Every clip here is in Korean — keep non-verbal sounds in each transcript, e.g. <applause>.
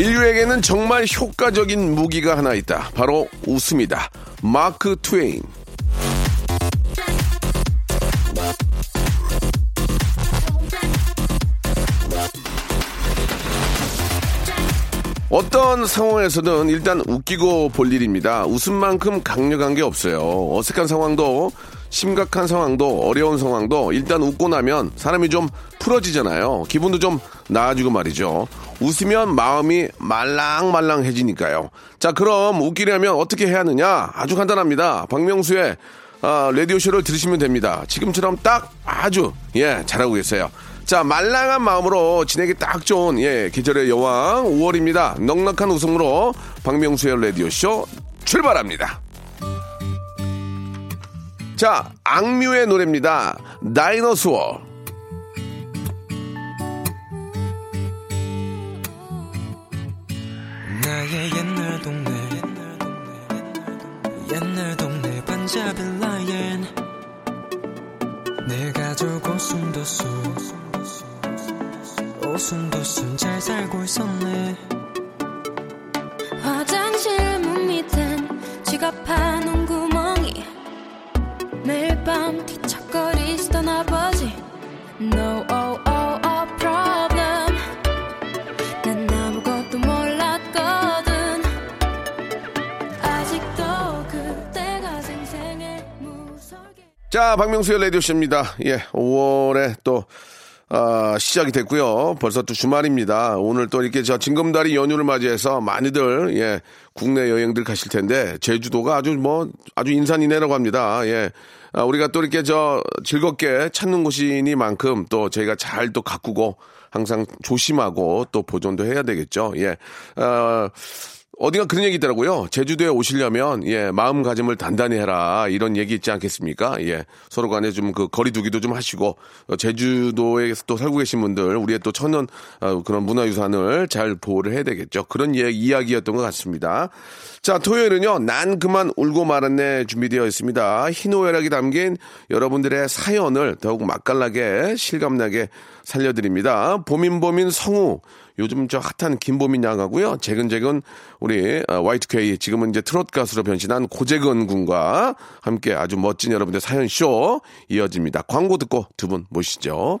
인류에게는 정말 효과적인 무기가 하나 있다 바로 웃음이다 마크 트웨인 어떤 상황에서는 일단 웃기고 볼 일입니다. 웃음만큼 강력한 게 없어요. 어색한 상황도 심각한 상황도 어려운 상황도 일단 웃고 나면 사람이 좀 풀어지잖아요. 기분도 좀 나아지고 말이죠. 웃으면 마음이 말랑말랑해지니까요. 자, 그럼 웃기려면 어떻게 해야 하느냐? 아주 간단합니다. 박명수의 아, 라디오쇼를 들으시면 됩니다. 지금처럼 딱 아주, 예, 잘하고 계세요. 자, 말랑한 마음으로 지내기 딱 좋은, 예, 계절의 여왕 5월입니다. 넉넉한 웃음으로 박명수의 라디오쇼 출발합니다. 자, 악뮤의 노래입니다. 다이너스워. 나의 옛날 동네. 옛날 동네 반자빌라엔. 내 가족 오순도순 오순도순 잘 살고 있었네. 화장실 문 밑엔 지갑하는 구멍이. 매일 밤 뒤척거리시던 아버지 No 자, 박명수의 라디오쇼입니다. 예, 5월에 또, 아, 시작이 됐고요. 벌써 또 주말입니다. 오늘 또 이렇게 저 징검다리 연휴를 맞이해서 많이들, 예, 국내 여행들 가실 텐데, 제주도가 아주 뭐, 아주 인산이네라고 합니다. 예. 아, 우리가 또 이렇게 저 즐겁게 찾는 곳이니만큼 또 저희가 잘 또 가꾸고 항상 조심하고 또 보존도 해야 되겠죠. 예. 어, 어디가 그런 얘기 있더라고요. 제주도에 오시려면 예 마음가짐을 단단히 해라 이런 얘기 있지 않겠습니까? 예 서로 간에 좀 그 거리두기도 좀 하시고 어, 제주도에 또 살고 계신 분들 우리의 또 천연 어, 그런 문화유산을 잘 보호를 해야 되겠죠. 그런 예, 이야기였던 것 같습니다. 자 토요일은요 난 그만 울고 말았네 준비되어 있습니다. 희노애락이 담긴 여러분들의 사연을 더욱 맛깔나게 실감나게 살려드립니다. 보민보민 성우 요즘 저 핫한 김보민 양하고요. 재근재근 우리 어, Y2K 지금은 이제 트롯 가수로 변신한 고재근 군과 함께 아주 멋진 여러분들 사연 쇼 이어집니다. 광고 듣고 두 분 모시죠.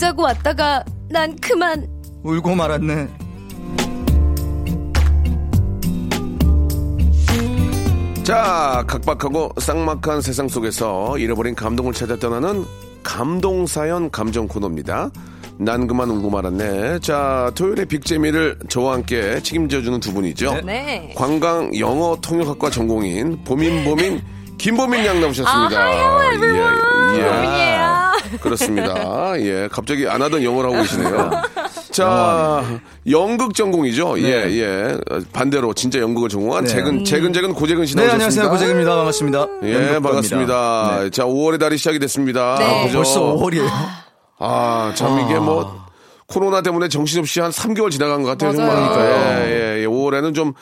웃자고 왔다가 난 그만 울고 말았네. 자, 각박하고 쌍막한 세상 속에서 잃어버린 감동을 찾아 떠나는 감동사연 감정 코너입니다. 난 그만 울고 말았네. 자, 토요일에 빅재미를 저와 함께 책임져주는 두 분이죠. 네. 관광 영어 통역학과 전공인 보민보민 김보민 양 나오셨습니다. 아, hello, everyone. 예, 예. 그렇습니다. 예, 갑자기 안 하던 영어를 하고 계시네요. <laughs> 자, 연극 전공이죠. 예, 예. 반대로 진짜 연극을 전공한 네. 재근, 재근, 재근 고재근 씨 네, 나오셨습니다. 안녕하세요. 고재입니다. 반갑습니다. 예. 반갑습니다. 네. 자, 5월의 달이 시작이 됐습니다. 네. 그죠? 벌써 5월이에요. 아, 참 이게 뭐 코로나 때문에 정신없이 한 3개월 지나간 것 같아요. 맞아요. 정말. 예, 예, 예. 5월에는 좀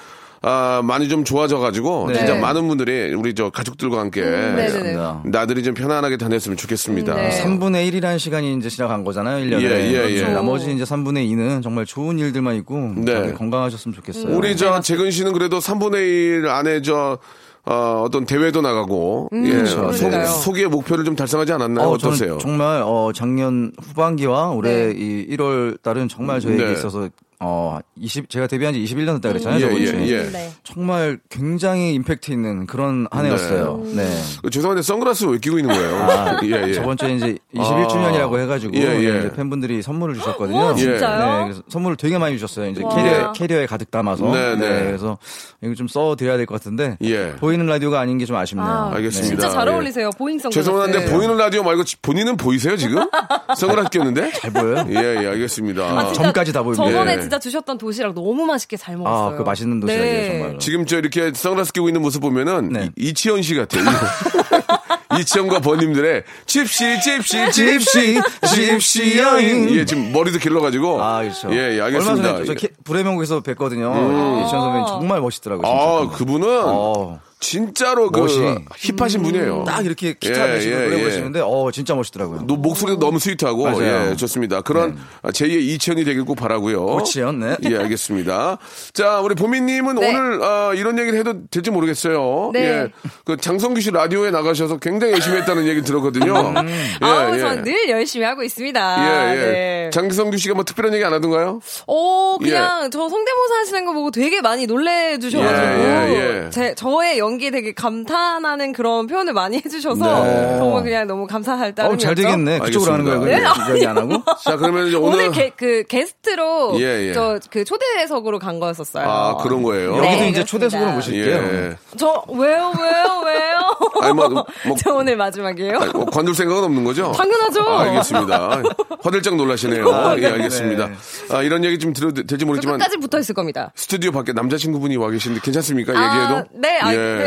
아, 많이 좀 좋아져가지고 네. 진짜 많은 분들이 우리 저 가족들과 함께 네네네. 나들이 좀 편안하게 다녔으면 좋겠습니다. 네. 3분의 1이라는 시간이 이제 지나간 거잖아요, 1년에. 예, 예, 예. 나머지 이제 3분의 2는 정말 좋은 일들만 있고 네. 건강하셨으면 좋겠어요. 우리 저 재근 씨는 그래도 3분의 1 안에 저 어, 어떤 대회도 나가고 예, 그러니까요. 소, 소기의 목표를 좀 달성하지 않았나요? 어, 어떠세요? 저는 정말 어, 작년 후반기와 올해 네. 이 1월 달은 정말 저에게 네. 있어서 어, 20 제가 데뷔한 지 21년 됐다 그랬잖아요. 예, 저번 예, 주에. 예. 네. 정말 굉장히 임팩트 있는 그런 한 해였어요. 네. 그 죄송한데 선글라스 왜 끼고 있는 거예요? 아, <laughs> 예, 예. 저번 주에 이제 21주년이라고 아. 해가지고 예, 예. 이제 팬분들이 선물을 주셨거든요. 오, 진짜요? 네, 그래서 선물을 되게 많이 주셨어요. 이제 와. 캐리어, 캐리어에 가득 담아서. 네, 네. 그래서 이거 좀 써드려야 될 것 같은데 예. 보이는 라디오가 아닌 게 좀 아쉽네요. 아, 알겠습니다. 진짜 잘 예. 어울리세요. 보잉 선글라스. 죄송한데 보이는 라디오 말고 지- 본인은 보이세요 지금? <laughs> 선글라스 꼈는데? 잘 보여요? 예, 예, 알겠습니다. 아, 진짜 점까지 다 보입니다. 저번에 예. 진짜 주셨던 도시락 너무 맛있게 잘 먹었어요. 아, 그 맛있는 도시락이에요, 정말로. 지금 저 이렇게 선글라스 끼고 있는 모습 보면은 네. 이, 치현 씨 같아요. <laughs> 이치현과 버님들의 집시, 집시, 집시, 집시 여인. 예, 지금 머리도 길러가지고. 아, 그렇죠. 예, 예, 얼마 알겠습니다. 전에 저 캐- 불의 명곡에서 뵀거든요. 음. 이천 선배님 정말 멋있더라고요. 아, 그분은 어. 진짜로 그 멋이. 힙하신 분이에요. 딱 이렇게 기타 예, 대시고 예, 노래 예. 부르시는데 어 진짜 멋있더라고요. 노- 목소리도 너무 sweet하고 맞아요. 네. 예 좋습니다. 그런 제2의 이치현이 되길 꼭 바라고요. 오치현, 네. 예 알겠습니다. 자 우리 보미님은 네. 오늘 아, 이런 얘기를 해도 될지 모르겠어요. 네. 예, 그 장성규 씨 라디오에 나가셔서 굉장히 열심히 했다는 얘기 들었거든요. 예, 아우, 예. 저는 늘 열심히 하고 있습니다. 예, 예. 네. 장성규 씨가 뭐 특별한 얘기 안 하던가요? 어, 그냥 저 성대모사 하시는 거 보고 되게 많이 놀래 주셔 가지고 예, 예, 예. 제 저의 연기에 되게 감탄하는 그런 표현을 많이 해주셔서 네. 정말 그냥 너무 감사할 어, 따름이었죠. 잘 되겠네. 그쪽으로 하는 거예요. 알겠습니다. 근데 여기 안 하고? 자 그러면 이제 오늘 오늘, 게, 그 게스트로 예, 예. 저그 초대석으로 간 거였었어요. 아 그런 거예요. 여기도 네, 이제 그렇습니다. 초대석으로 모실게요. 예. 저 왜요 왜요 왜요? 아니, 뭐, 뭐- <laughs> 저 오늘 마지막이에요. 아니, 뭐 관둘 생각은 없는 거죠? 당연하죠. 아, 알겠습니다. 화들짝 놀라시네요. <laughs> 예, 알겠습니다. 아, 이런 얘기 좀 들어도 될지 저 모르겠지만 끝까지 붙어 있을 겁니다. 스튜디오 밖에 남자친구분이 와 계신데 괜찮습니까? 아, 얘기해도? 네, 아, 네, 괜찮습니다.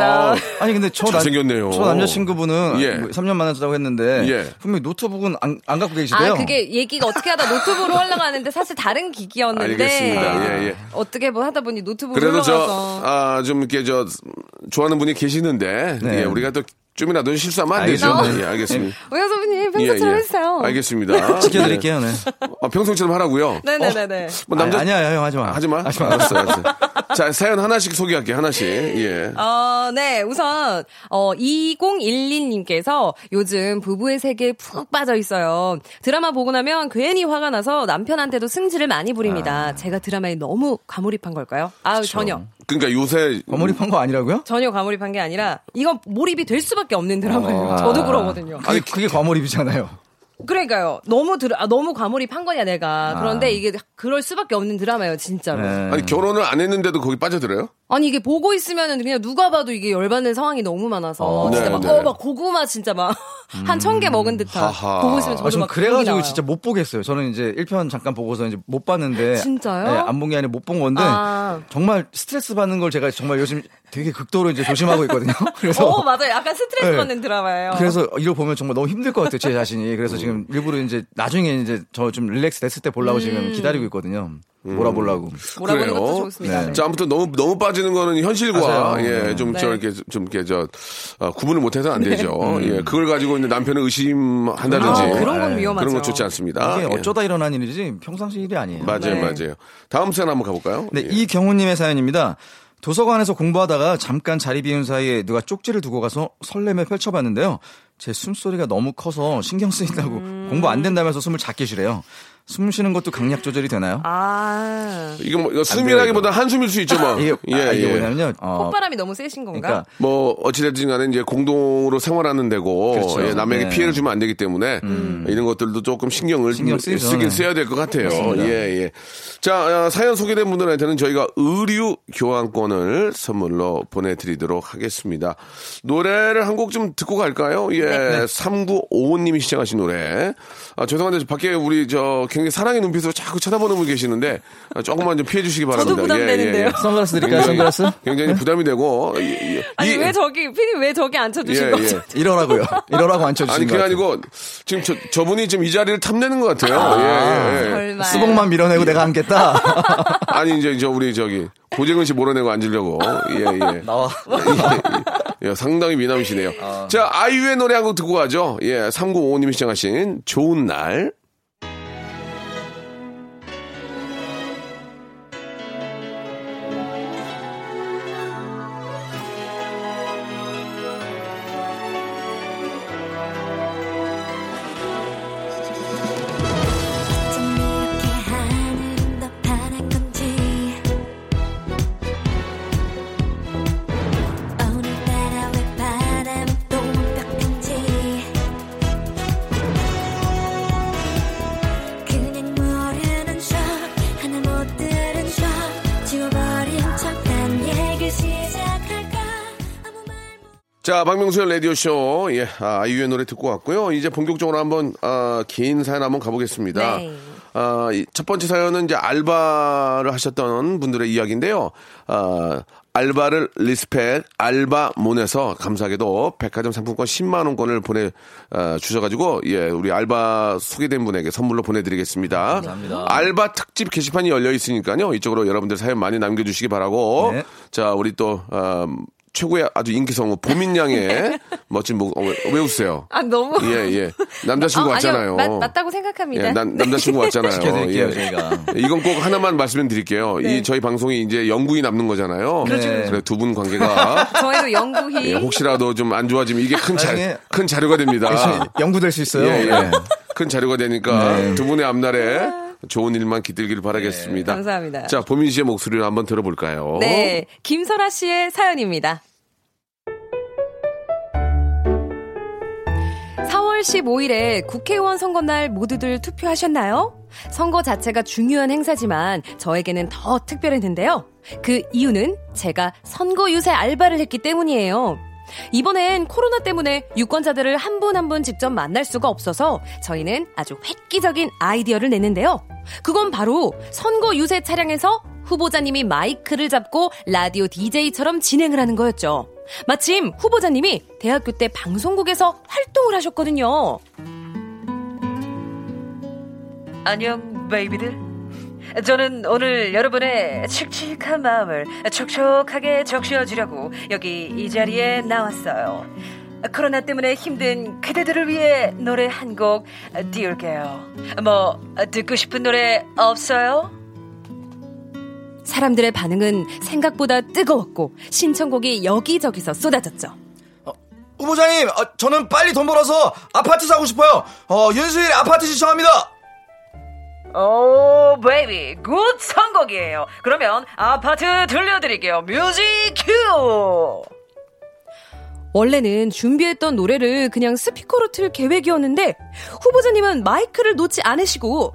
아, 아니 근데 저, 남, 잘생겼네요. 저 남자친구분은 예. 뭐 3년 만났다고 했는데 예. 분명히 노트북은 안, 안 갖고 계시대요. 아, 그게 얘기가 어떻게 하다 노트북으로 올라가는데 사실 다른 기기였는데. 알겠습니다. 예, 예. 어떻게 뭐 하다 보니 노트북으로 그래도 저, 올라가서. 아, 좀 이렇게 저, 좋아하는 분이 계시는데, 네. 예, 우리가 또 좀이라도 실수하면 안 되죠. 알겠습니다. 예, 알겠습니다. 오영 선배님 예, 평소처럼 예. 해주세요. 알겠습니다. 지켜드릴게요. 네. 예. 아, 평소처럼 하라고요. 네네네네. 뭐 남자, 아니, 아니야, 형 하지 마. 하지 마. 하지 마. 알았어, 알았어. 자, 사연 하나씩 소개할게요, 하나씩. 예. 어, 네. 우선, 어, 2012님께서 요즘 부부의 세계에 푹 빠져 있어요. 드라마 보고 나면 괜히 화가 나서 남편한테도 승질을 많이 부립니다. 제가 드라마에 너무 과몰입한 걸까요? 아 전혀. 그러니까 요새 과몰입한 거 아니라고요? 전혀 과몰입한 게 아니라, 이건 몰입이 될 수밖에 없는 드라마예요. 저도 그러거든요. 그게, 그게 과몰입이잖아요. 그러니까요. 너무 드 아, 너무 과몰입한 거냐, 내가. 그런데 이게 그럴 수밖에 없는 드라마예요, 진짜로. 네. 아니 결혼을 안 했는데도 거기 빠져들어요? 아니 이게 보고 있으면은 그냥 누가 봐도 이게 열받는 상황이 너무 많아서 어, 진짜 네, 막, 네. 어, 막 고구마 진짜 막 한 천 개 먹은 듯한 하하. 보고 있으면 저도 아, 전막 그래가지고. 진짜 못 보겠어요. 저는 이제 1편 잠깐 보고서 이제 못 봤는데. <laughs> 진짜요? 네, 안본 게 아니라 못 본 건데. 아. 정말 스트레스 받는 걸 제가 정말 요즘 되게 극도로 이제 조심하고 있거든요. <laughs> 그래서. 어 맞아요. 약간 스트레스 네. 받는 드라마예요. 그래서 이거 보면 정말 너무 힘들 것 같아요, 제 자신이. 그래서 지금 일부러 이제 나중에 이제 저 좀 릴렉스 됐을 때 보려고 음. 지금 기다리고 있거든요. 몰아보려고. 몰아보는 그래요? 것도 좋습니다. 네. 네. 자, 아무튼 너무 너무 빠지는 거는 현실과 맞아요. 예, 좀 네. 저 이렇게 좀 이렇게 저 아, 구분을 못 해서 안 되죠. <laughs> 예, 그걸 가지고 이제 남편을 의심한다든지 아, 그런 건 네. 위험하죠. 그런 건 좋지 않습니다. 이게 예. 어쩌다 일어난 일이지 평상시 일이 아니에요. 맞아요, 네. 맞아요. 다음 사연 한번 가볼까요? 네, 예. 이경우님의 사연입니다. 도서관에서 공부하다가 잠깐 자리 비운 사이에 누가 쪽지를 두고 가서 설렘에 펼쳐봤는데요. 제 숨소리가 너무 커서 신경 쓰인다고 음. 공부 안 된다면서 숨을 작게 쉬래요. 숨 쉬는 것도 강약 조절이 되나요? 아 이게 뭐 이거 숨이라기보다 한숨일 수 있죠, 뭐. 이게, 예, 아, 이게 예. 뭐냐면요. 어, 콧바람이 너무 세신 건가? 그러니까 뭐 어찌됐든 간에 이제 공동으로 생활하는 데고 그렇죠. 예, 남에게 네. 피해를 주면 안 되기 때문에 이런 것들도 조금 신경을 신경 쓰이죠. 쓰긴 네. 써야 될 것 같아요. 맞습니다. 예, 예. 자, 어, 사연 소개된 분들한테는 저희가 의류 교환권을 선물로 보내드리도록 하겠습니다. 노래를 한 곡 좀 듣고 갈까요? 예, 3955님이 시청하신 노래. 아, 죄송한데 밖에 우리 저 굉장히 사랑의 눈빛으로 자꾸 쳐다보는 분 계시는데 아, 조금만 좀 피해 주시기 바랍니다. 저도 부담되는데요. 선글라스 드릴까요? 굉장히- 선글라스? 굉장히 부담이 되고 이- 이- 아니 이- 왜 저기 피디 왜 저기 앉혀주신 예, 거죠? 예. 이러라고요. 이러라고 앉혀주신 아니 것 그게. 아니고 지금 저, 저분이 지금 이 자리를 탐내는 것 같아요. 예, 예, 예. 설마. 수복만 밀어내고 내가 앉겠다. <laughs> 아니 이제 저 우리 저기 고재근 씨 몰아내고 앉으려고 예 예. <laughs> 나와. <laughs> 예, 상당히 미남이시네요. 자 아이유의 노래 한 곡 듣고 가죠. 예 3955님이 시청하신 좋은 날. 자, 박명수의 라디오쇼. 예, 아, 아이유의 노래 듣고 왔고요. 이제 본격적으로 한번, 아, 긴 사연 한번 가보겠습니다. 네. 아, 이 첫 번째 사연은 이제 알바를 하셨던 분들의 이야기인데요. 아, 알바를 respect 알바몬에서 감사하게도 백화점 상품권 10만 원권을 보내 아, 주셔가지고 예 우리 알바 소개된 분에게 선물로 보내드리겠습니다. 감사합니다. 알바 특집 게시판이 열려 있으니까요 이쪽으로 여러분들 사연 많이 남겨주시기 바라고 네. 자 우리 또 아, 최고의 아주 인기 성우 보민양의 <laughs> 멋진 목 어, 왜, 왜 웃으세요? 아, 너무. 예 예 남자친구 어, 왔잖아요. 아니요, 맞, 맞다고 생각합니다. 예, 난, 남자친구 왔잖아요. 지켜드릴게요, 예. 저희가. 이건 꼭 하나만 말씀드릴게요. 이 저희 방송이 이제 영구히 남는 거잖아요. 그렇죠, 그렇죠. 그래 두 분 관계가 <laughs> 저희도 영구히. 예, 혹시라도 좀 안 좋아지면 이게 큰, 자, 큰 자료가 됩니다. <laughs> 연구될 수 있어요. 예, 예. 네. 큰 자료가 되니까 네. 두 분의 앞날에 좋은 일만 깃들기를 바라겠습니다. 네, 감사합니다. 자, 보민 씨의 목소리를 한번 들어볼까요? 네, 김설아 씨의 사연입니다. 4월 15일에 국회의원 선거날 모두들 투표하셨나요? 선거 자체가 중요한 행사지만 저에게는 더 특별했는데요. 그 이유는 제가 선거 유세 알바를 했기 때문이에요. 이번엔 코로나 때문에 유권자들을 한분 한 분 직접 만날 수가 없어서 저희는 아주 획기적인 아이디어를 냈는데요. 그건 바로 선거 유세 차량에서 후보자님이 마이크를 잡고 라디오 DJ처럼 진행을 하는 거였죠. 마침 후보자님이 대학교 때 방송국에서 활동을 하셨거든요. 안녕 베이비들 저는 오늘 여러분의 칙칙한 마음을 촉촉하게 적셔주려고 여기 이 자리에 나왔어요 코로나 때문에 힘든 그대들을 위해 노래 한 곡 띄울게요 뭐 듣고 싶은 노래 없어요? 사람들의 반응은 생각보다 뜨거웠고 신청곡이 여기저기서 쏟아졌죠. 후보자님, 어, 저는 빨리 돈 벌어서 아파트 사고 싶어요. 어, 윤수일 아파트 신청합니다. Oh baby good 선곡이에요. 그러면 아파트 들려드릴게요. Music cue! 원래는 준비했던 노래를 그냥 스피커로 틀 계획이었는데 후보자님은 마이크를 놓지 않으시고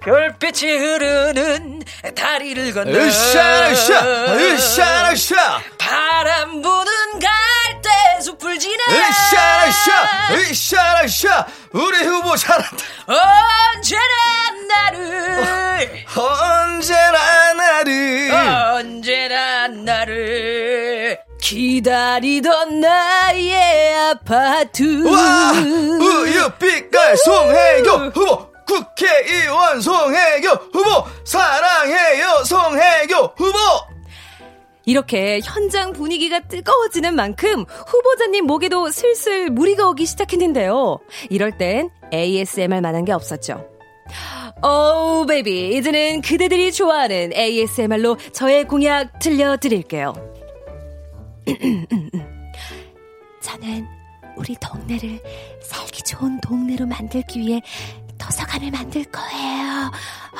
별빛이 흐르는 다리를 건너 으쌰, 으쌰, 으쌰, 으쌰. 바람 부는 갈대 숲을 지나 으쌰, 으쌰, 으쌰, 으쌰. 우리 후보 잘한다. 언제나 나를 언제나 나를. 언제나 나를 기다리던 나의 아파트 와, 우유 빛깔 송혜교 후보. 국회의원 송혜교 후보 사랑해요 송혜교 후보 이렇게 현장 분위기가 뜨거워지는 만큼 후보자님 목에도 슬슬 무리가 오기 시작했는데요. 이럴 땐 ASMR 만한 게 없었죠. 오, 베이비. 이제는 그대들이 좋아하는 ASMR로 저의 공약 들려드릴게요. <clears throat> 저는 우리 동네를 살기 좋은 동네로 만들기 위해 도서관을 만들 거예요.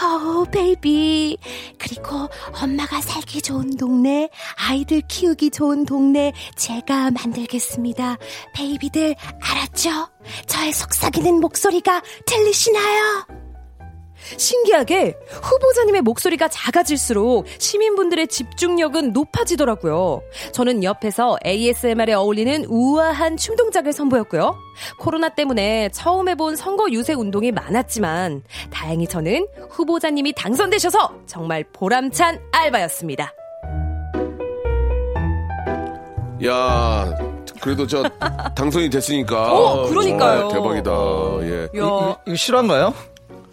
Oh, baby. 그리고 엄마가 살기 좋은 동네, 아이들 키우기 좋은 동네 제가 만들겠습니다. Baby들 알았죠? 저의 속삭이는 목소리가 들리시나요? 신기하게 후보자님의 목소리가 작아질수록 시민분들의 집중력은 높아지더라고요. 저는 옆에서 ASMR에 어울리는 우아한 춤 동작을 선보였고요. 코로나 때문에 처음 해본 선거 유세 운동이 많았지만 다행히 저는 후보자님이 당선되셔서 정말 보람찬 알바였습니다. 야, 그래도 저 <laughs> 당선이 됐으니까. 어, 그러니까요. 정말 대박이다. 예. 야, 이거, 이거 실화인가요?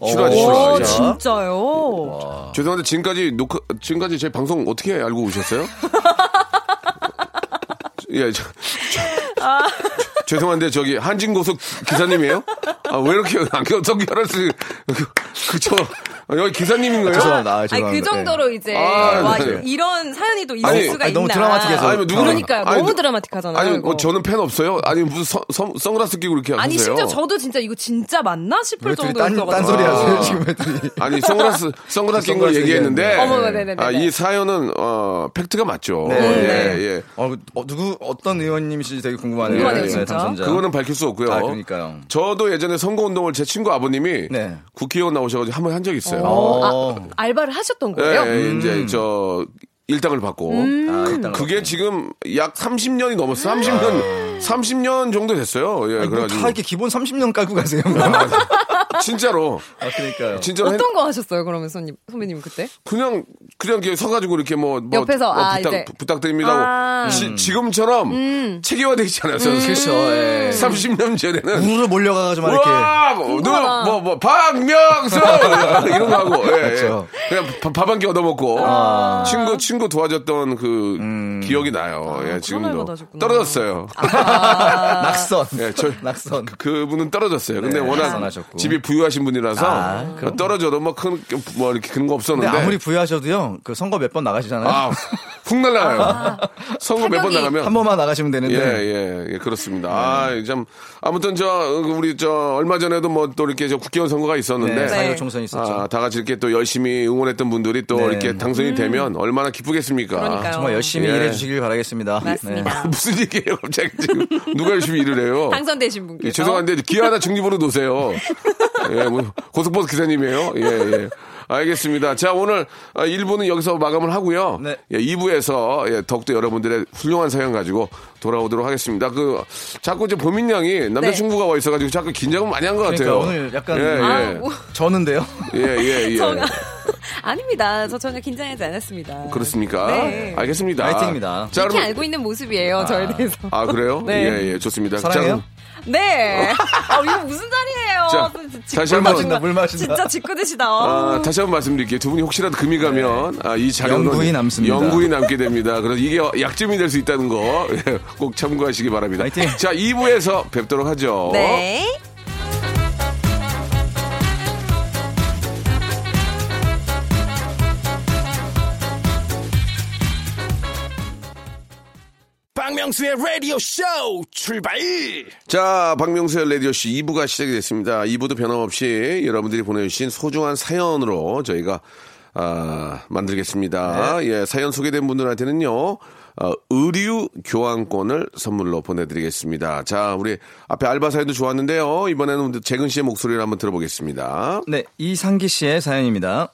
실화지, 실화. 와, 야. 진짜요? 죄송한데 지금까지 녹화 지금까지 제 방송 어떻게 알고 오셨어요? <laughs> 예, 저, 저- 아. 죄송한데 저기 한진고속 기사님이에요? 아, 왜 이렇게 안경 성결할 수 그쵸? 아, 여기 기사님인 거예요? 죄송합니다. 아, 아니, 죄송합니다. 그 정도로 이제, 아, 와, 네. 이런 사연이 또 있을 아니, 수가 아니, 너무 있나. 드라마틱해서. 아니, 뭐 누구- 그러니까요. 아니, 너무 누- 드라마틱하잖아요. 아니. 뭐 저는 팬 없어요? 아니, 무슨 선, 선, 선글라스 끼고 이렇게 아니 하세요? 심지어 저도 진짜 이거 진짜 맞나 싶을 정도로 딴, 딴 소리 하세요, 지금 애들이. 아니, 선글라스, 선글라스 낀 걸 얘기했는데. 어머, 네네네네. 아, 이 사연은, 어, 팩트가 맞죠. 네. 예, 예. 어, 어, 누구, 어떤 의원님이신지 되게 궁금하네요. 궁금하네요, 네, 진짜. 당선자. 그거는 밝힐 수 없고요. 아, 그러니까요. 저도 예전에 선거 운동을 제 친구 아버님이 네. 국회의원 나오셔가지고 한 번 한 적이 있어요. 어. 알바를 하셨던 예, 거예요? 예, 음. 이제 저 일당을 받고 음. 아, 그, 그게 지금 약 30년이 넘었어. 30년 30년 정도 됐어요. 예, 아니, 뭐 그래가지고 다 이렇게 기본 30년 깔고 가세요. 진짜로 아, 그러니까요. 진짜로 했- 어떤 거 하셨어요, 그러면 선님, 선배님 그때? 그냥 그냥 이렇게 서가지고 이렇게 뭐, 뭐 옆에서, 뭐 아, 부탁, 이제. 부탁드립니다 아. 하고 지, 지금처럼 체계화돼 있지 않았어요. 그렇죠. 예. 30년 전에는 우르르 몰려가가지고 막 이렇게. 와, 뭐. 누, 뭐, 뭐, 박명수! <laughs> 이런 거 하고, 예, 그렇죠. 예. 그냥 밥 한 끼 얻어먹고, 아. 친구, 친구 도와줬던 그 기억이 나요. 예, 날 지금도. 떨어졌어요. 낙선. 예, 저, 낙선. 그, 분은 떨어졌어요. 근데 네, 워낙 낙선하셨고. 집이 부유하신 분이라서, 아, 그럼. 떨어져도 뭐 큰, 뭐 이렇게 그런 거 없었는데. 아무리 부여하셔도요, 그 선거 몇 번 나가시잖아요. 아, 훅 날라가요. 선거 몇 번 나가면. 한 번만 나가시면 되는데. 예, 예, 예, 그렇습니다. 아, 참, 아무튼 저, 우리 저, 얼마 전에도 뭐 또 이렇게 저 국회의원 선거가 있었는데. 네, 네. 사이로 총선이 있었죠. 아, 다 같이 이렇게 또 열심히 응원했던 분들이 또 네. 이렇게 당선이 되면 얼마나 기쁘겠습니까? 그러니까요. 정말 열심히 예. 일해 주시길 바라겠습니다. 맞습니다. <laughs> 무슨 얘기예요, 갑자기 지금. <laughs> 누가 열심히 일을 해요? 당선되신 분께서. 예, 죄송한데 기 하나 중립으로 놓으세요. 예, 뭐 고속버스 기사님이에요. 예, 예. 알겠습니다. 자, 오늘 1부는 여기서 마감을 하고요. 네. 예, 2부에서 예, 더욱더 여러분들의 훌륭한 사연 가지고 돌아오도록 하겠습니다. 그 자꾸 이제 보민 양이 남자친구가 와 있어가지고 자꾸 긴장을 많이 한것 그러니까 같아요. 오늘 약간 예, 아, 예. 뭐, 저는데요. 예, 예, 예. <laughs> 저, <laughs> 아닙니다. 저 전혀 긴장하지 않았습니다. 그렇습니까? 네. 알겠습니다. 화이팅입니다. 자, 이렇게 그럼 알고 있는 모습이에요, 저에 대해서. 아 그래요? 네. 예, 예, 좋습니다. 사랑해요? 자, 네. 아, 이거 무슨 자리예요? 자, 다시. 한번- 마신다, 물 마신다. 진짜 짓궂으시다. 아, 다시 한번 말씀드릴게요. 두 분이 혹시라도 금이 가면 아, 이 자료는 영구히 남습니다. 영구히 남게 됩니다. 그래서 이게 약점이 될 수 있다는 거 <laughs> 꼭 참고하시기 바랍니다. 화이팅! 자, 2부에서 뵙도록 하죠. 네. 박명수의 라디오 쇼 출발 자, 박명수의 라디오 쇼 2부가 시작이 됐습니다. 2부도 변함없이 여러분들이 보내주신 소중한 사연으로 저희가 아, 만들겠습니다. 예, 사연 소개된 분들한테는요, 어, 의류 교환권을 선물로 보내드리겠습니다. 자, 우리 앞에 알바 사연도 좋았는데요. 이번에는 재근 씨의 목소리를 한번 들어보겠습니다. 네, 이상기 씨의 사연입니다.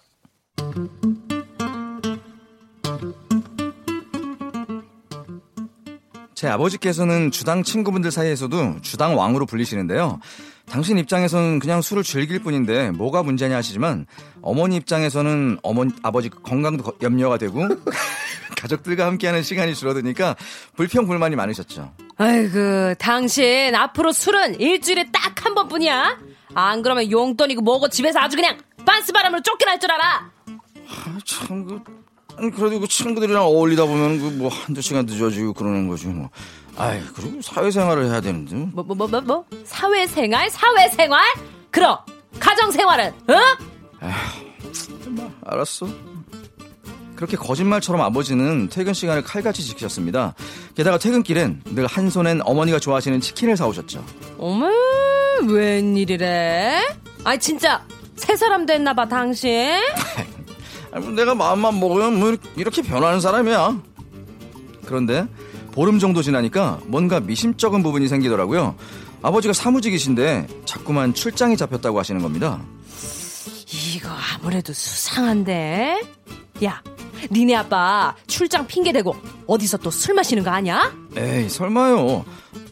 제 아버지께서는 주당 친구분들 사이에서도 주당 왕으로 불리시는데요. 당신 입장에서는 그냥 술을 즐길 뿐인데 뭐가 문제냐 하시지만 어머니 입장에서는 어머니 아버지 건강도 거- 염려가 되고 <laughs> 가족들과 함께하는 시간이 줄어드니까 불평 불만이 많으셨죠. 아이고, 당신 앞으로 술은 일주일에 딱 한 번뿐이야. 안 그러면 용돈이고 뭐고 집에서 아주 그냥 빤스 바람으로 쫓겨날 줄 알아. 참, 그, 아니, 그래도 그 친구들이랑 어울리다 보면 그 뭐 한두 시간 늦어지고 그러는 거지 뭐. 아이, 그리고 사회생활을 해야 되는데. 뭐, 뭐, 뭐, 뭐, 뭐? 사회생활? 사회생활? 그럼, 가정생활은, 어? 알았어. 그렇게 거짓말처럼 아버지는 퇴근 시간을 칼같이 지키셨습니다. 게다가 퇴근길엔 늘 한 손엔 어머니가 좋아하시는 치킨을 사오셨죠. 어머, 웬일이래? 아이, 진짜, 새 사람 됐나봐, 당신? <laughs> 뭐 내가 마음만 먹으면 뭐 이렇게 변하는 사람이야. 그런데 보름 정도 지나니까 뭔가 미심쩍은 부분이 생기더라고요. 아버지가 사무직이신데 자꾸만 출장이 잡혔다고 하시는 겁니다. 이거 아무래도 수상한데? 야, 니네 아빠 출장 핑계대고 어디서 또 술 마시는 거 아니야? 에이 설마요.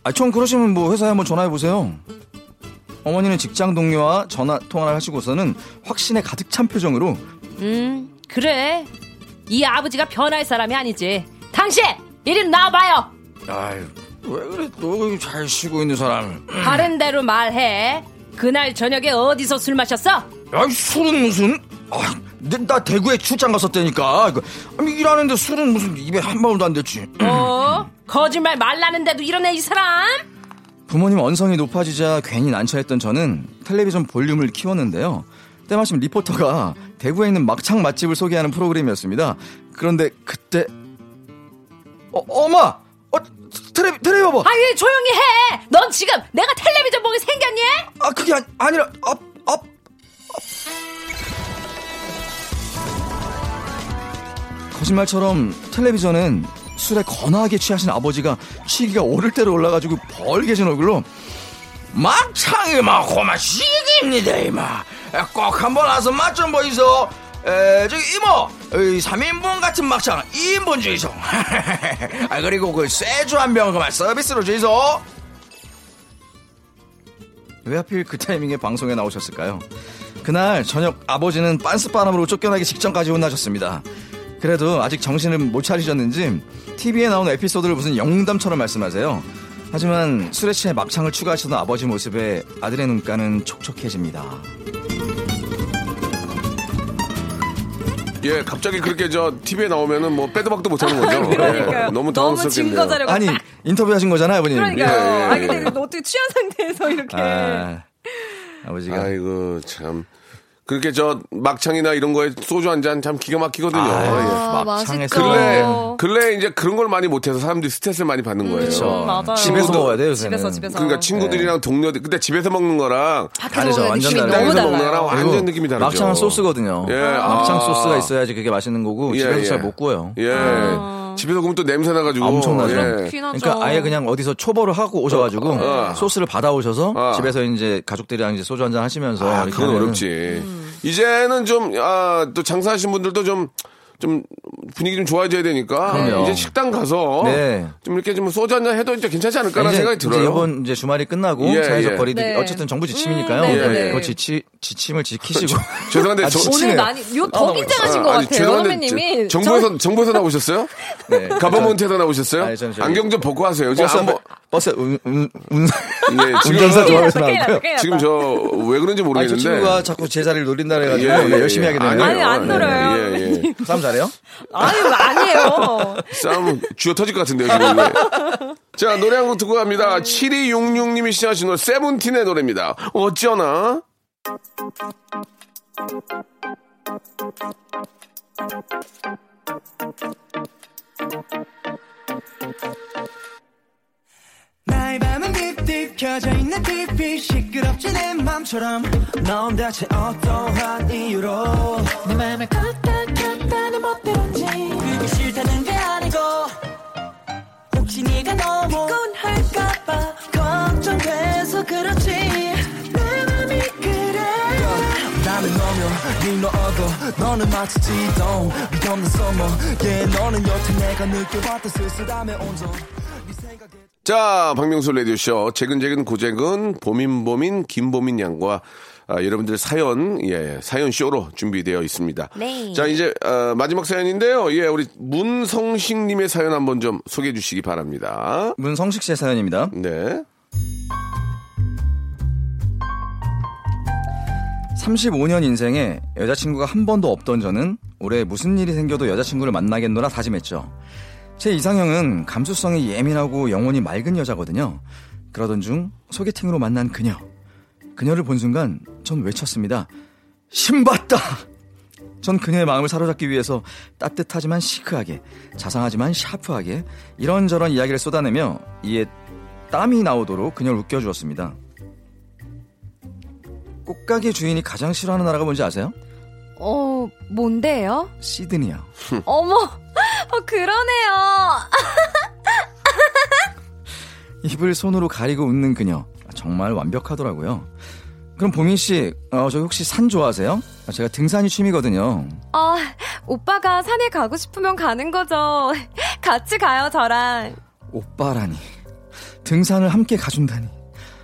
아, 좀 그러시면 뭐 회사에 한번 전화해 보세요. 어머니는 직장 동료와 전화 통화를 하시고서는 확신에 가득 찬 표정으로 음, 그래. 이 아버지가 변할 사람이 아니지. 당신! 이리 나와봐요! 아유 왜 그래 또잘 쉬고 있는 사람을 다른 대로 말해. 그날 저녁에 어디서 술 마셨어? 야 술은 무슨 아, 내- 나 대구에 출장 갔었다니까 이거, 아니, 일하는데 술은 무슨 입에 한 방울도 안 됐지 어? 거짓말 말라는데도 이러네, 이 사람? 부모님 언성이 높아지자 괜히 난처했던 저는 텔레비전 볼륨을 키웠는데요 때마침 리포터가 대구에 있는 막창 맛집을 소개하는 프로그램이었습니다 그런데 그때 어, 엄마 어, 텔레비 텔레비 봐봐 아, 왜 조용히 해! 넌 지금 내가 텔레비전 보게 생겼니? 아 그게 아니, 아니라 앞 앞. 거짓말처럼 텔레비전엔 술에 거나하게 취하신 아버지가 취기가 오를 대로 올라가지고 벌게진 얼굴로 막창이 막 고마 시기입니다 이마 꼭 한번 와서 맛 좀 보이소 에 저기 이모 이 3인분 같은 막창 2인분 주이소. <laughs> 아, 그리고 그 쇠주 한 병 그만 서비스로 주이소. 왜 하필 그 타이밍에 방송에 나오셨을까요? 그날 저녁 아버지는 빤스바람으로 쫓겨나기 직전까지 혼나셨습니다. 그래도 아직 정신을 못 차리셨는지 TV에 나오는 에피소드를 무슨 영담처럼 말씀하세요. 하지만 술에 취해 막창을 추가하시던 아버지 모습에 아들의 눈가는 촉촉해집니다. 예, 갑자기 그렇게 저 TV에 나오면은 뭐 빼도 박도 못 하는 거죠. <laughs> 그러니까요. 예, 너무 너무 당황스럽겠네요. 증거자료가 아니 인터뷰 하신 거잖아요, 아버님. 그러니까요. 예, 예, 아 예. 근데 이거 어떻게 취한 상태에서 이렇게 아, 아버지가 아이고 참. 그렇게 저 막창이나 이런 거에 소주 한 잔 참 기가 막히거든요. 예. 아, 막창에서 근래 맛있죠. 근래 이제 그런 걸 많이 못해서 사람들이 스트레스를 많이 받는 거예요. 그렇죠. 맞아요. 집에서 친구도- 먹어야 돼요, 요새는. 집에서 집에서 그러니까 친구들이랑 동료들 근데 집에서 먹는 거랑 밖에서 다르죠. 완전 느낌이 다르죠. 식당에서 먹는. 거랑 완전 느낌이 다르죠. 막창은 소스거든요. 예, 막창 아. 소스가 있어야지 그게 맛있는 거고 예, 집에서 예. 잘못 구워요. 예. 집에서 구우면 또 냄새 나가지고. 아, 엄청나죠. 예. 그러니까 아예 그냥 어디서 초벌을 하고 오셔가지고 어. 소스를 받아오셔서 어. 집에서 이제 가족들이랑 이제 소주 한잔 하시면서 아, 그건 하면은 어렵지. 이제는 좀, 아, 또 장사하신 분들도 좀, 좀 분위기 좀 좋아져야 되니까. 그럼요. 이제 식당 가서. 네. 좀 이렇게 좀 소주 한잔 해도 이제 괜찮지 않을까라는 이제, 생각이 이제 들어요. 이번 이제 주말이 끝나고 예, 사회적 예. 거리두기 네. 어쨌든 정부 지침이니까요. 음, 네, 네. 그 지치, 지침을 지키시고 <laughs> 죄송한데 아, 저-. 오늘 많이 요더 긴장하신 것 아니, 같아요, 죄송한데 선배님이. 저- 정부에서 정부에서 나오셨어요? <laughs> 네. 가버먼트에서 나오셨어요? 아니, 저는 저기- 안경 좀 벗고 하세요. 지금 버스 안 벗- 버스 운, 운, 운, 예, 지금 운전사 좋아해서 큰일 났다, 나왔고요. 지금 저 왜 그런지 모르겠는데. 친구가 자꾸 제 자리를 노린다 예, 해가지고 예, 네, 예. 열심히 하게 되네요. 아니, 안 놀아요. 잘해요? 아유 아니에요. <laughs> 싸움 쥐어 터질 것 같은데요, 지금. 예. 자, 노래 한 곡 듣고 갑니다. 7266님이 시작하신 노래, 세븐틴의 노래입니다. 어쩌나? 나의 밤은 deep deep 켜져 있는 TV 시끄럽지 내 맘처럼 넌 대체 어떠한 이유로 내 맘을 껐다 켰다 네 멋대로인지. 그게 싫다는 게 아니고 혹시 네가 너무 피곤할까봐 걱정돼서 그렇지. 내 맘이 그래. 나는 너면 네 너어도 너는 마치 지도 위 없는 섬 yeah, 너는 여태 내가 느껴봤던 쓸쓸함의 온도 네 자, 박명수 라디오쇼. 재근재근 고재근, 보민보민, 김보민 양과 아, 여러분들 사연, 예, 사연 쇼로 준비되어 있습니다. 네. 자, 이제, 어, 마지막 사연인데요. 예, 우리 문성식님의 사연 한번 좀 소개해 주시기 바랍니다. 문성식 씨의 사연입니다. 네. 35년 인생에 여자친구가 한 번도 없던 저는 올해 무슨 일이 생겨도 여자친구를 만나겠노라 다짐했죠. 제 이상형은 감수성이 예민하고 영혼이 맑은 여자거든요. 그러던 중 소개팅으로 만난 그녀. 그녀를 본 순간 전 외쳤습니다. 신봤다! 전 그녀의 마음을 사로잡기 위해서 따뜻하지만 시크하게, 자상하지만 샤프하게 이런저런 이야기를 쏟아내며 이에 땀이 나오도록 그녀를 웃겨주었습니다. 꽃가게 주인이 가장 싫어하는 나라가 뭔지 아세요? 어, 뭔데요? 시드니요. <laughs> 어머, 어, 그러네요. <laughs> 입을 손으로 가리고 웃는 그녀. 정말 완벽하더라고요. 그럼 보민 씨, 어, 저 혹시 산 좋아하세요? 아, 제가 등산이 취미거든요. 아, 오빠가 산에 가고 싶으면 가는 거죠. 같이 가요, 저랑. 오빠라니. 등산을 함께 가준다니.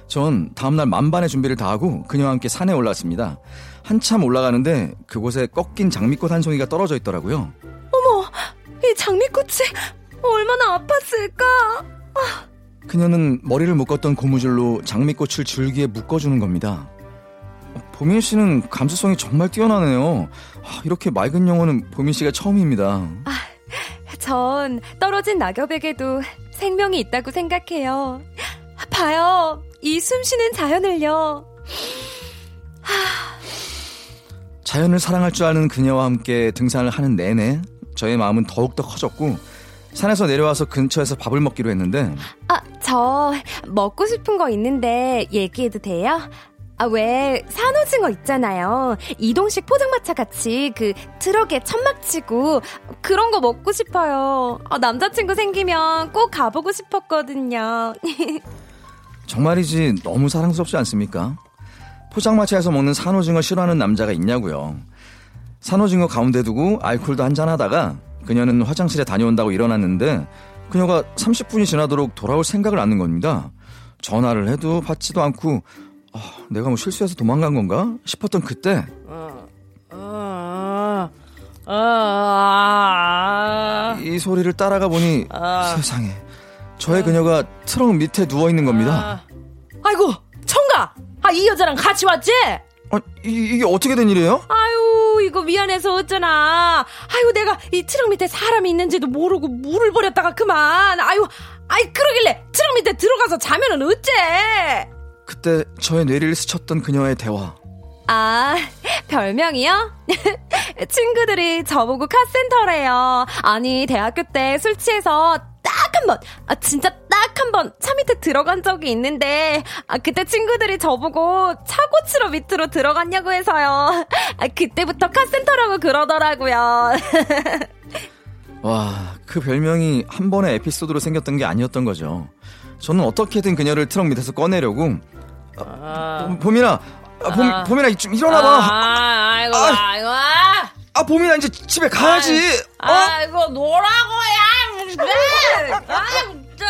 전 다음날 만반의 준비를 다하고 그녀와 함께 산에 올랐습니다. 한참 올라가는데 그곳에 꺾인 장미꽃 한 송이가 떨어져 있더라고요. 이 장미꽃이 얼마나 아팠을까? 그녀는 머리를 묶었던 고무줄로 장미꽃을 줄기에 묶어주는 겁니다. 보민 씨는 감수성이 정말 뛰어나네요. 아, 이렇게 맑은 영혼은 보민 씨가 처음입니다. 전 떨어진 낙엽에게도 생명이 있다고 생각해요. 봐요. 이 숨쉬는 자연을요. 자연을 사랑할 줄 아는 그녀와 함께 등산을 하는 내내 저의 마음은 더욱더 커졌고 산에서 내려와서 근처에서 밥을 먹기로 했는데 아, 저 먹고 싶은 거 있는데 얘기해도 돼요? 아, 왜 산오징어 있잖아요. 이동식 포장마차 같이 그 트럭에 천막 치고 그런 거 먹고 싶어요. 아, 남자친구 생기면 꼭 가보고 싶었거든요. <laughs> 정말이지 너무 사랑스럽지 않습니까? 포장마차에서 먹는 산오징어 싫어하는 남자가 있냐고요. 산호징어 가운데 두고 알콜도 한잔 하다가 그녀는 화장실에 다녀온다고 일어났는데 그녀가 30분이 지나도록 돌아올 생각을 않는 겁니다. 전화를 해도 받지도 않고 아, 내가 뭐 실수해서 도망간 건가 싶었던 그때 이 소리를 따라가 보니 세상에 저의 그녀가 트럭 밑에 누워 있는 겁니다. 아이고, 청가! 아, 이 여자랑 같이 왔지? 아, 이, 게 어떻게 된 일이에요? 아유, 이거 미안해서 어쩌나. 아유, 내가 이 트럭 밑에 사람이 있는지도 모르고 물을 버렸다가 그만. 아유, 아이, 그러길래 트럭 밑에 들어가서 자면은 어째? 그때 저의 뇌리를 스쳤던 그녀의 대화. 아, 별명이요? <laughs> 친구들이 저보고 카센터래요. 아니, 대학교 때 술 취해서 딱 한 번, 아, 진짜 딱 한 번 차 밑에 들어간 적이 있는데, 아, 그때 친구들이 저보고 차고치러 밑으로 들어갔냐고 해서요. 아, 그때부터 카센터라고 그러더라고요. <laughs> 와, 그 별명이 한 번의 에피소드로 생겼던 게 아니었던 거죠. 저는 어떻게든 그녀를 트럭 밑에서 꺼내려고, 아, 봄이나, 아, 봄, 아. 봄이나 좀 일어나봐. 아, 아이고, 아. 아이고, 아. 아, 봄이나 이제 집에 가야지. 어? 아이고, 노라고야, 무슨. 아, 진짜.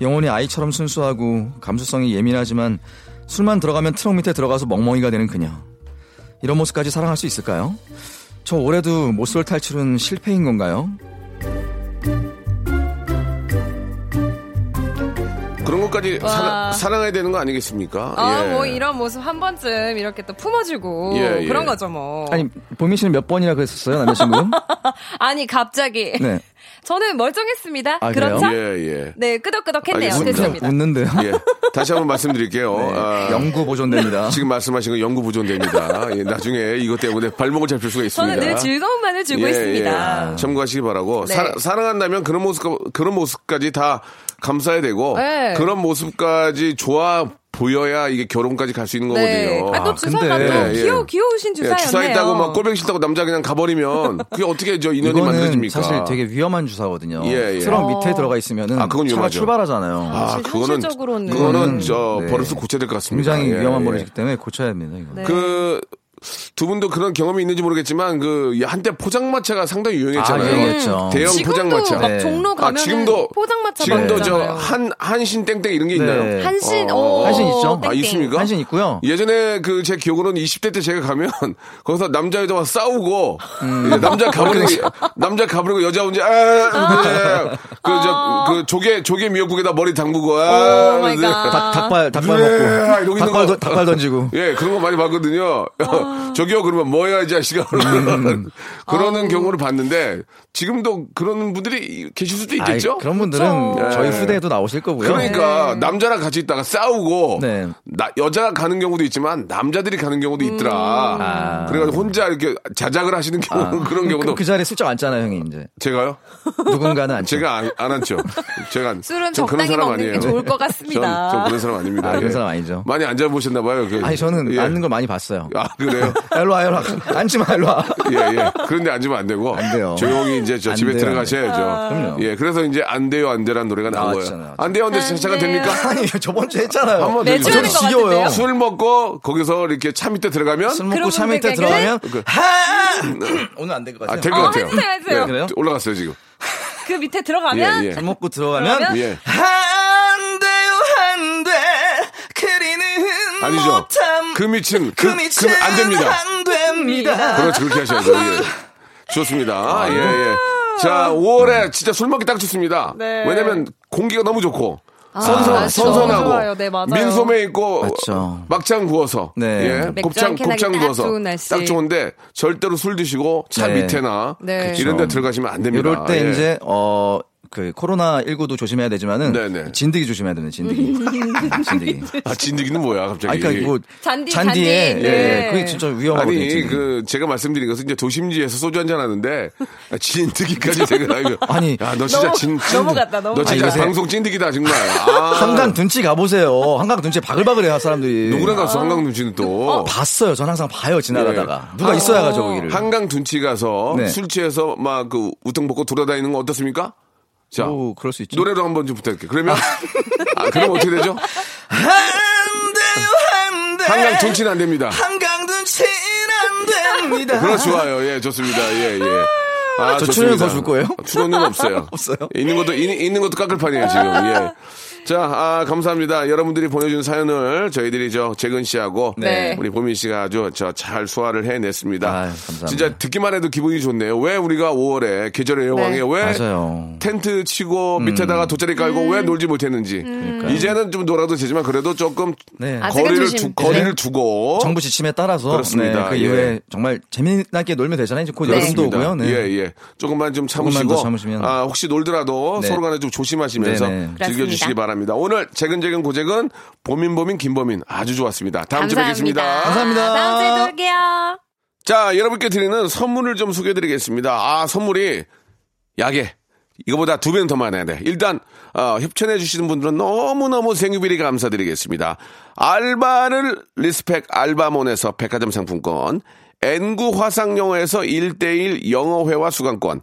영혼이 아이처럼 순수하고 감수성이 예민하지만 술만 들어가면 트럭 밑에 들어가서 멍멍이가 되는 그녀. 이런 모습까지 사랑할 수 있을까요? 저 올해도 모쏠 탈출은 실패인 건가요? 그런 것까지 와. 사랑, 사랑 해야 되는 거 아니겠습니까? 아, 예. 뭐 이런 모습 한 번쯤 이렇게 또 품어주고 예, 예. 그런 거죠, 뭐. 아니, 보미 씨는 몇 번이나 그랬었어요, 남자친구? <laughs> 아니, 갑자기. 네. 저는 멀쩡했습니다. 아? 그렇죠? 예, 예. 네, 끄덕끄덕했네요. 알겠습니다. 됐습니다. 웃는데요? 예. 다시 한번 말씀드릴게요. 네, 아, 영구 보존됩니다. 지금 말씀하신 건 연구 보존됩니다. 예, 나중에 이것 때문에 발목을 잡힐 수가 있습니다. 저는 늘 즐거움만을 주고 예, 있습니다. 예. 참고하시기 바라고 네. 사, 사랑한다면 그런 모습 그런 모습까지 다 감사해야 되고 네. 그런 모습까지 좋아 보여야 이게 결혼까지 갈 수 있는 네. 거거든요. 아, 또 아, 주사가 근데- 또 예, 예. 귀여, 귀여우신 예, 주사였네요. 주사 있다고 막 꼴뱅이 싫다고 남자 그냥 가버리면 그게 어떻게 저 인연이 이거는 만들어집니까? 사실 되게 위험한 주사거든요. 예, 예. 트럭 어. 밑에 들어가 있으면은 아, 그건 차가 위험하죠. 출발하잖아요. 아, 사실 그거는 현실적으로는. 그거는 저 네. 버릇을 고쳐야 될 것 같습니다. 굉장히 예, 위험한 예. 버릇이기 때문에 고쳐야 됩니다. 이거. 네. 그, 두 분도 그런 경험이 있는지 모르겠지만, 그, 한때 포장마차가 상당히 유행했잖아요. 아, 유행했죠. 대형 지금도 포장마차. 막 네. 종로 아, 가면 지금도, 포장마차 지금도 저, 많잖아요. 한, 한신 땡땡 이런 게 네. 있나요? 한신, 어, 오, 한신 있죠? 아. 있습니까? 한신 있고요. 예전에 그 제 기억으로는 20대 때 제가 가면 <laughs> 거기서 남자 여자와 싸우고 음. 예, 남자 <laughs> 가버리고 남자 가버리고 여자 혼자 아, 그저 그 조개 조개 미역국에다 머리 담그고 아, 네. 갓. 닭, 닭발, 닭발 네, 먹고. 닭발, 닭발 던지고. 예, 그런 거 많이 봤거든요. 아. 저기요, 그러면 뭐야, 이 자식아. 음. <laughs> 그러는 경우를 봤는데, 지금도 그런 분들이 계실 수도 있겠죠? 아이, 그런 분들은 그쵸. 저희 예. 후대에도 나오실 거고요. 그러니까, 남자랑 같이 있다가 싸우고, 네. 나, 여자가 가는 경우도 있지만, 남자들이 가는 경우도 있더라. 아. 그래가지고 혼자 이렇게 자작을 하시는 경우, 그런 경우도. 그, 그 자리에 슬쩍 앉잖아요, 형이 이제. 제가요? 누군가는 앉죠. 제가 안, 안 앉죠. 제가. <laughs> 술은 전 그런 적당히 사람 아니에요. 좋을 것 같습니다. 전, 전 그런 사람 아닙니다. 아, 그런 예. 사람 아니죠. 많이 앉아보셨나봐요. 그, 아니, 저는 예. 앉는 걸 많이 봤어요. 아, 그래요? <laughs> 일로 와, 일로 와. 앉지 마, 일로 와. 예, 예. 그런데 앉으면 안 되고. 안 돼요. 조용히 이제 저안 집에 돼요, 들어가셔야죠. 그럼요. 예, 그래서 이제 안 돼요, 안 돼라는 노래가 나온 거예요. 나왔잖아요. 안 돼요, 안 돼요. 차가 됩니까? 아니, 저번 주에 했잖아요. 한번 매주 하는 해주세요. 것 지겨워요. 같은데요? 술 먹고 거기서 이렇게 차 밑에 들어가면 술 먹고 차 밑에 들어가면 그- 하! 오늘 안 될 것 아, 같아요. 될 것 어, 같아요. 해주세요, 해주세요. 예, 그래요? 올라갔어요, 지금. 그 밑에 들어가면 예, 예. 술 먹고 들어가면 그러면? 예. 안 돼요 안 돼. 그리는 아니죠. 못함. 그 밑은, 그 그, 밑은 그, 안 됩니다. 안 됩니다. 그렇죠, 그렇게 하셔야죠. 예. 좋습니다. 예, 예. 자, 5월에 진짜 술 먹기 딱 좋습니다. 네. 왜냐면 공기가 너무 좋고. 아, 선선, 맞죠. 선선하고 좋아요. 네, 맞아요. 민소매 있고 맞죠. 막창 구워서 네. 예, 곱창 곱창 딱 구워서 좋은 날씨. 딱 좋은데 절대로 술 드시고 차 네. 밑에나 네. 이런 데 들어가시면 안 됩니다. 이럴 때 예. 이제 어. 그 코로나 19도 조심해야 되지만은 네네. 진드기 조심해야 되는 진드기. <laughs> 진드기. 아 진드기는 뭐야 갑자기? 아니 그러니까 뭐 잔디, 잔디에 잔디. 예, 네. 그게 진짜 위험하거든요. 아니 진드기. 그 제가 말씀드린 것은 이제 도심지에서 소주 한잔 하는데 아, 진드기까지 제가 <laughs> 아니, 아니, 야 너 진짜 너무- 진, 진 넘어갔다, 너 넘어갔다. 진짜 아니, 방송 찐득이다 정말. 아, 한강 둔치 가보세요. 한강 둔치 바글바글 해요 사람들이. 누구랑 갔어 한강 둔치는 또 봤어요. 전 항상 봐요 지나가다가. 예. 누가 있어야 가죠 거기를. 한강 둔치 가서 네. 술 취해서 막 그 우등 벗고 돌아다니는 거 어떻습니까? 자뭐 그럴 수 있죠. 노래로 한번 좀 부탁할게요. 그러면 아 그럼 어떻게 되죠? 안 돼요 안 돼. 한강 둔치는 안 됩니다. 한강 둔치는 안 됩니다. 그거 좋아요. 예, 좋습니다. 예, 예. 아, 저. 출연 더줄 거예요? 출연료는 없어요. <laughs> 없어요? 있는 것도, 있, 있는 것도 깎을 판이에요, 지금. 예. 자, 아, 감사합니다. 여러분들이 보내준 사연을 저희들이 저 재근 씨하고 네. 우리 보민 씨가 아주 저 잘 소화를 해냈습니다. 아유, 감사합니다. 진짜 듣기만 해도 기분이 좋네요. 왜 우리가 5월에 계절의 여왕에 네. 왜 맞아요. 텐트 치고 밑에다가 돗자리 깔고 왜 놀지 못했는지. 이제는 좀 놀아도 되지만 그래도 조금 네. 아직은 거리를. 두, 거리를 네. 두고 정부 지침에 따라서 그렇습니다. 네, 그 예. 이후에 정말 재미나게 놀면 되잖아요. 이제 곧 여름도. 오고요. 네. 예, 예. 조금만 좀 조금만 참으시고. 더 참으시면. 아, 혹시 놀더라도 네. 서로 간에 좀 조심하시면서 네, 네. 즐겨주시기 그렇습니다. 바랍니다. 오늘 재근재근 고재근 보민보민 김보민 아주 좋았습니다. 다음 주에 감사합니다. 뵙겠습니다. 감사합니다. 다음 주에 또 올게요. 자, 여러분께 드리는 선물을 좀 소개해 드리겠습니다. 아, 선물이 약에 이거보다 두 배는 더 많아야 돼. 일단 어, 협찬해 주시는 분들은 너무너무 thank you very 감사드리겠습니다. 알바를 respect 알바몬에서 백화점 상품권, 엔구 화상영어에서 1대1 영어회화 수강권,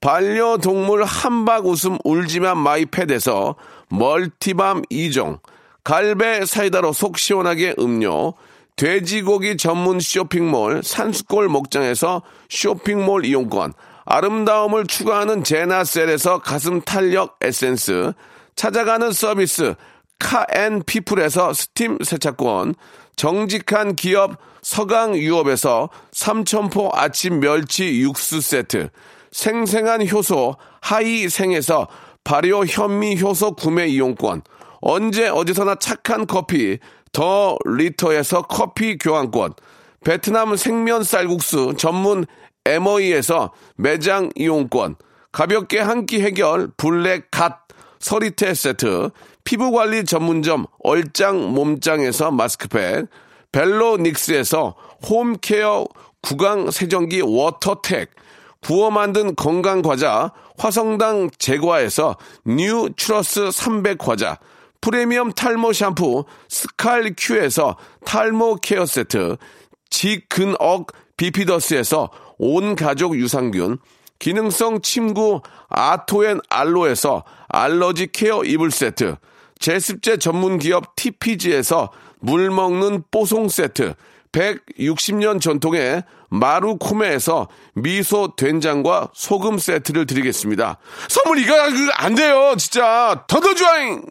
반려동물 함박웃음 울지만 마이패드에서 multi balm 2종, 갈배 사이다로 속 시원하게 음료, 돼지고기 전문 쇼핑몰 산수골 목장에서 쇼핑몰 이용권, 아름다움을 추구하는 제나셀에서 가슴 탄력 에센스, 찾아가는 서비스 카앤피플에서 스팀 세차권, 정직한 기업 서강유업에서 삼천포 아침 멸치 육수 세트, 생생한 효소 하이생에서 발효 현미 효소 구매 이용권, 언제 어디서나 착한 커피 더 리터에서 커피 교환권, 베트남 생면 쌀국수 전문 에머이에서 매장 이용권, 가볍게 한 끼 해결 블랙 갓 서리태 세트, 피부관리 전문점 얼짱 몸짱에서 마스크팩, 벨로닉스에서 home care 구강 세정기 워터텍, 구워 만든 건강 과자 화성당 제과에서 뉴 추러스 300 과자, 프리미엄 탈모 샴푸 스칼 큐에서 탈모 care 세트, 지근억 비피더스에서 온 가족 유산균, 기능성 침구 아토앤 알로에서 알러지 care 이불 세트, 제습제 전문 기업 TPG에서 물 먹는 뽀송 세트, 160년 전통의 마루코메에서 미소 된장과 소금 세트를 드리겠습니다. 선물 이거 안 돼요, 진짜. 더더주아잉!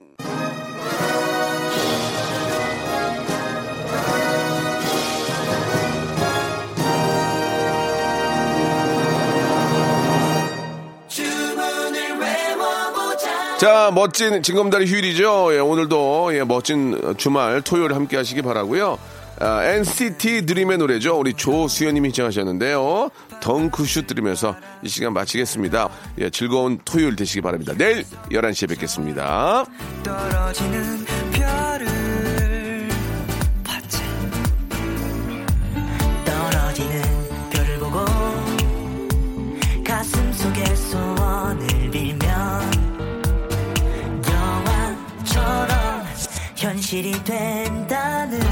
자, 멋진 징검다리 휴일이죠. 예, 오늘도 예, 멋진 주말 토요일 함께 하시기 바라고요. 아, NCT 드림의 노래죠. 우리 조수연님이 신청하셨는데요. 덩크슛 들으면서 이 시간 마치겠습니다. 예, 즐거운 토요일 되시기 바랍니다. 내일 11시에 뵙겠습니다. 떨어지는 별을 봤지 떨어지는 별을 보고 가슴 속에 소원을 빌면 영화처럼 현실이 된다는